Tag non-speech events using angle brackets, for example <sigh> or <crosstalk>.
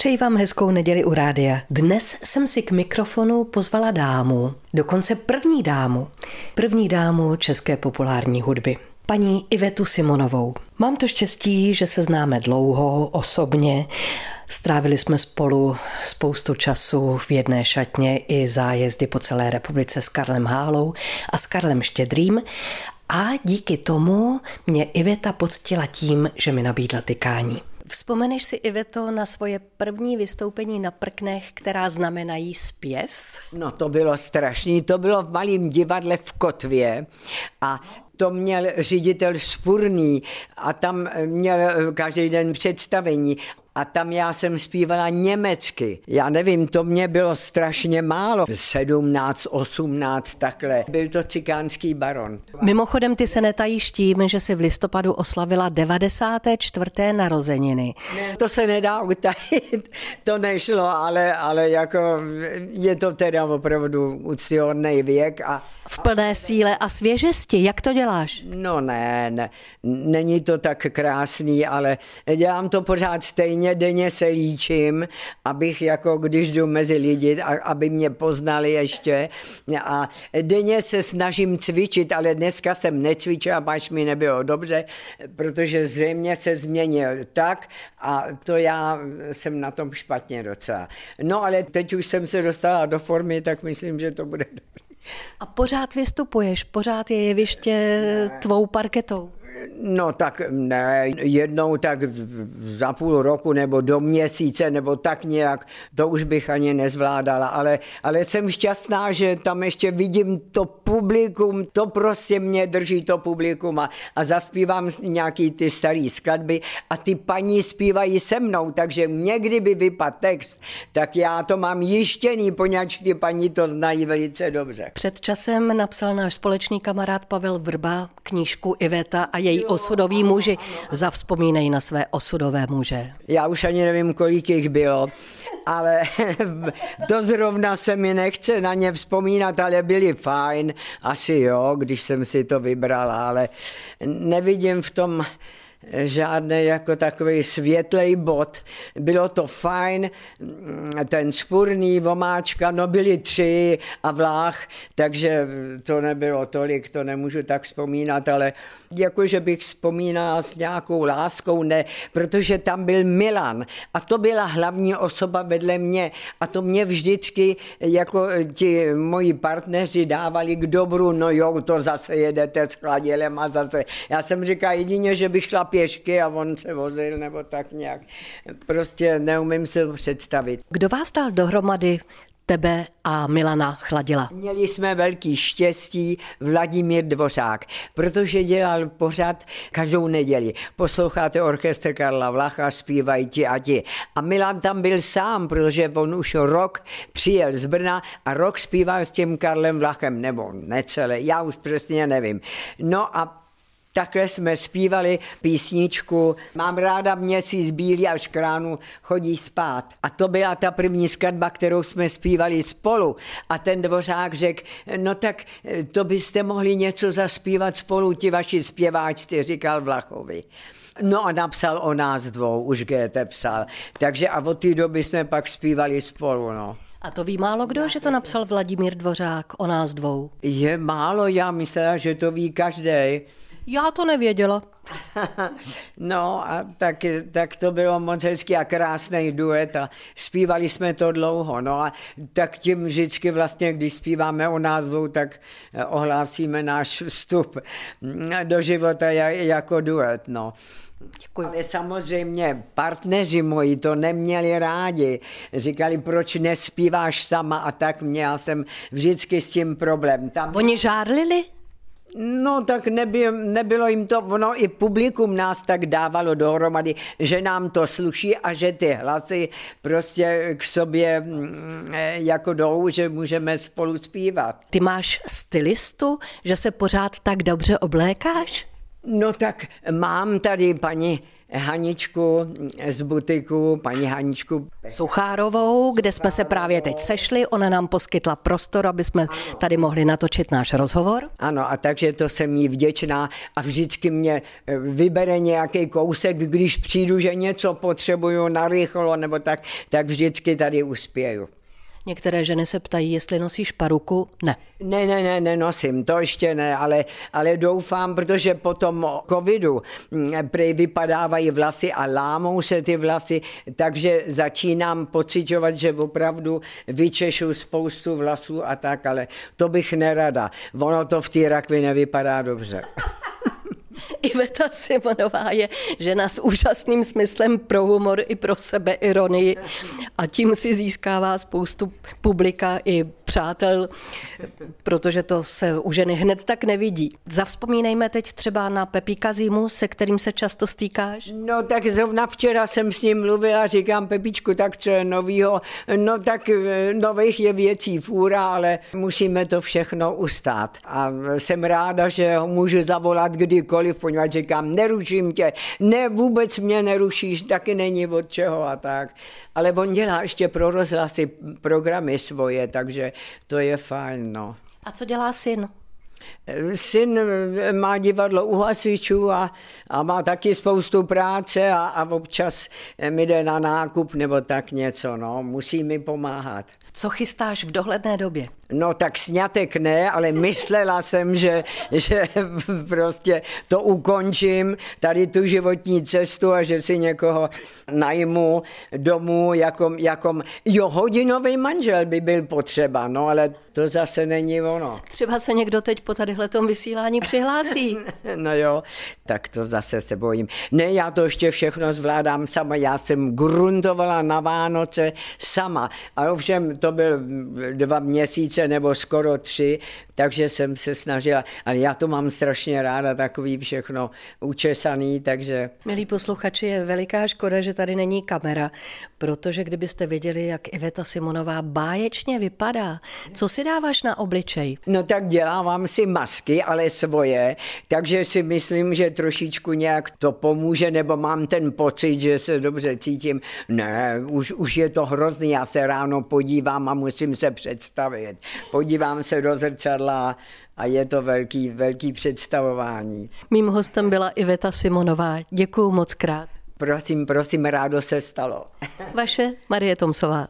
Přeji vám hezkou neděli u rádia. Dnes jsem si k mikrofonu pozvala dámu, dokonce první dámu, první dámu české populární hudby paní Ivetu Simonovou. Mám to štěstí, že se známe dlouho, osobně. Strávili jsme spolu spoustu času v jedné šatně i zájezdy po celé republice s Karlem Hálou a s Karlem Štědrým a díky tomu mě Iveta poctila tím, že mi nabídla tykání. Vzpomeneš si, Iveto, na svoje první vystoupení na prknech, která znamenají zpěv? No to bylo strašný, to bylo v malém divadle v Kotvě a to měl ředitel Špurný a tam měl každý den představení a tam já jsem zpívala německy. Já nevím, to mě bylo strašně málo. 17, 18, takhle. Byl to cikánský baron. Mimochodem, ty se netajíš tím, že si v listopadu oslavila 94. narozeniny. Ne, to se nedá utajit, <laughs> to nešlo, ale, ale jako je to teda opravdu úctyhodný věk. A, v plné síle a svěžesti, jak to děláš? No ne, ne, není to tak krásný, ale dělám to pořád stejně denně, denně se líčím, abych jako když jdu mezi lidi, aby mě poznali ještě. A denně se snažím cvičit, ale dneska jsem necvičila, až mi nebylo dobře, protože zřejmě se změnil tak a to já jsem na tom špatně docela. No ale teď už jsem se dostala do formy, tak myslím, že to bude dobrý. A pořád vystupuješ, pořád je jeviště tvou parketou. No tak ne, jednou tak za půl roku nebo do měsíce nebo tak nějak, to už bych ani nezvládala, ale, ale jsem šťastná, že tam ještě vidím to publikum, to prostě mě drží to publikum a, a zaspívám nějaký ty staré skladby a ty paní zpívají se mnou, takže někdy by vypadl text, tak já to mám jištěný, poněvadž ty paní to znají velice dobře. Před časem napsal náš společný kamarád Pavel Vrba knížku Iveta a její osudový muži. Zavzpomínej na své osudové muže. Já už ani nevím, kolik jich bylo, ale <laughs> to zrovna se mi nechce na ně vzpomínat, ale byli fajn. Asi jo, když jsem si to vybrala, ale nevidím v tom žádný jako takový světlej bod. Bylo to fajn, ten spurný vomáčka, no byli tři a vláh, takže to nebylo tolik, to nemůžu tak vzpomínat, ale jako, že bych vzpomínala s nějakou láskou, ne, protože tam byl Milan a to byla hlavní osoba vedle mě a to mě vždycky jako ti moji partneři dávali k dobru, no jo, to zase jedete s chladělem a zase. Já jsem říkal jedině, že bych šla pěšky a on se vozil nebo tak nějak. Prostě neumím si to představit. Kdo vás dal dohromady? tebe a Milana Chladila. Měli jsme velký štěstí Vladimír Dvořák, protože dělal pořád každou neděli. Posloucháte orchestr Karla Vlacha, zpívají ti a ti. A Milan tam byl sám, protože on už rok přijel z Brna a rok zpíval s tím Karlem Vlachem, nebo necelé, já už přesně nevím. No a Takhle jsme zpívali písničku Mám ráda měsíc bílý až k ránu chodí spát. A to byla ta první skladba, kterou jsme zpívali spolu. A ten dvořák řekl, no tak to byste mohli něco zaspívat spolu, ti vaši zpěváčci, říkal Vlachovi. No a napsal o nás dvou, už GT psal. Takže a od té doby jsme pak zpívali spolu, no. A to ví málo kdo, že to napsal Vladimír Dvořák o nás dvou? Je málo, já myslela, že to ví každý. Já to nevěděla. <laughs> no a tak, tak to bylo moc hezký a krásný duet a zpívali jsme to dlouho. No a tak tím vždycky vlastně, když zpíváme o názvu, tak ohlásíme náš vstup do života jako duet. No. Děkuji. Ale samozřejmě partneři moji to neměli rádi. Říkali, proč nespíváš sama a tak měl jsem vždycky s tím problém. Tam... Oni žárlili? No tak neby, nebylo jim to, ono i publikum nás tak dávalo dohromady, že nám to sluší a že ty hlasy prostě k sobě mm, eh, jako jdou, že můžeme spolu zpívat. Ty máš stylistu, že se pořád tak dobře oblékáš? No tak mám tady paní Haničku z butiku, paní Haničku Suchárovou, kde jsme se právě teď sešli. Ona nám poskytla prostor, aby jsme tady mohli natočit náš rozhovor. Ano, a takže to jsem jí vděčná a vždycky mě eh, vybere nějaký kousek, když přijdu, že něco potřebuju narychlo nebo tak, tak vždycky tady uspěju. Některé ženy se ptají, jestli nosíš paruku. Ne. Ne, ne, ne, nenosím, to ještě ne, ale, ale doufám, protože po tom covidu mm, prej vypadávají vlasy a lámou se ty vlasy, takže začínám pocitovat, že opravdu vyčešu spoustu vlasů a tak, ale to bych nerada. Ono to v té rakvi nevypadá dobře. <laughs> <laughs> Iveta Simonová je žena s úžasným smyslem pro humor i pro sebe ironii a tím si získává spoustu publika i přátel, protože to se u ženy hned tak nevidí. Zavzpomínejme teď třeba na Pepíka Zimu, se kterým se často stýkáš. No tak zrovna včera jsem s ním mluvila, říkám Pepičku, tak co je novýho? No tak eh, nových je věcí fůra, ale musíme to všechno ustát. A jsem ráda, že ho můžu zavolat kdykoliv, poněvadž říkám, neruším tě, ne, vůbec mě nerušíš, taky není od čeho a tak. Ale on dělá ještě pro rozhlasy programy svoje, takže to je fajn, no. A co dělá syn? Syn má divadlo u hasičů a, a má taky spoustu práce a, a občas mi jde na nákup nebo tak něco, no, musí mi pomáhat. Co chystáš v dohledné době? No tak snětek ne, ale myslela jsem, že, že prostě to ukončím, tady tu životní cestu a že si někoho najmu domů, jako, jako jo, hodinový manžel by byl potřeba, no ale to zase není ono. Třeba se někdo teď po tadyhletom vysílání přihlásí. <laughs> no jo, tak to zase se bojím. Ne, já to ještě všechno zvládám sama, já jsem gruntovala na Vánoce sama, a ovšem to byl dva měsíce nebo skoro tři, takže jsem se snažila, ale já to mám strašně ráda, takový všechno učesaný, takže... Milí posluchači, je veliká škoda, že tady není kamera, protože kdybyste viděli, jak Iveta Simonová báječně vypadá, co si dáváš na obličej? No tak dělávám si masky, ale svoje, takže si myslím, že trošičku nějak to pomůže, nebo mám ten pocit, že se dobře cítím. Ne, už, už je to hrozný, já se ráno podívám a musím se představit. Podívám se do zrcadla a je to velký, velký představování. Mým hostem byla Iveta Simonová. Děkuji moc krát. Prosím, prosím, rádo se stalo. Vaše Marie Tomsová.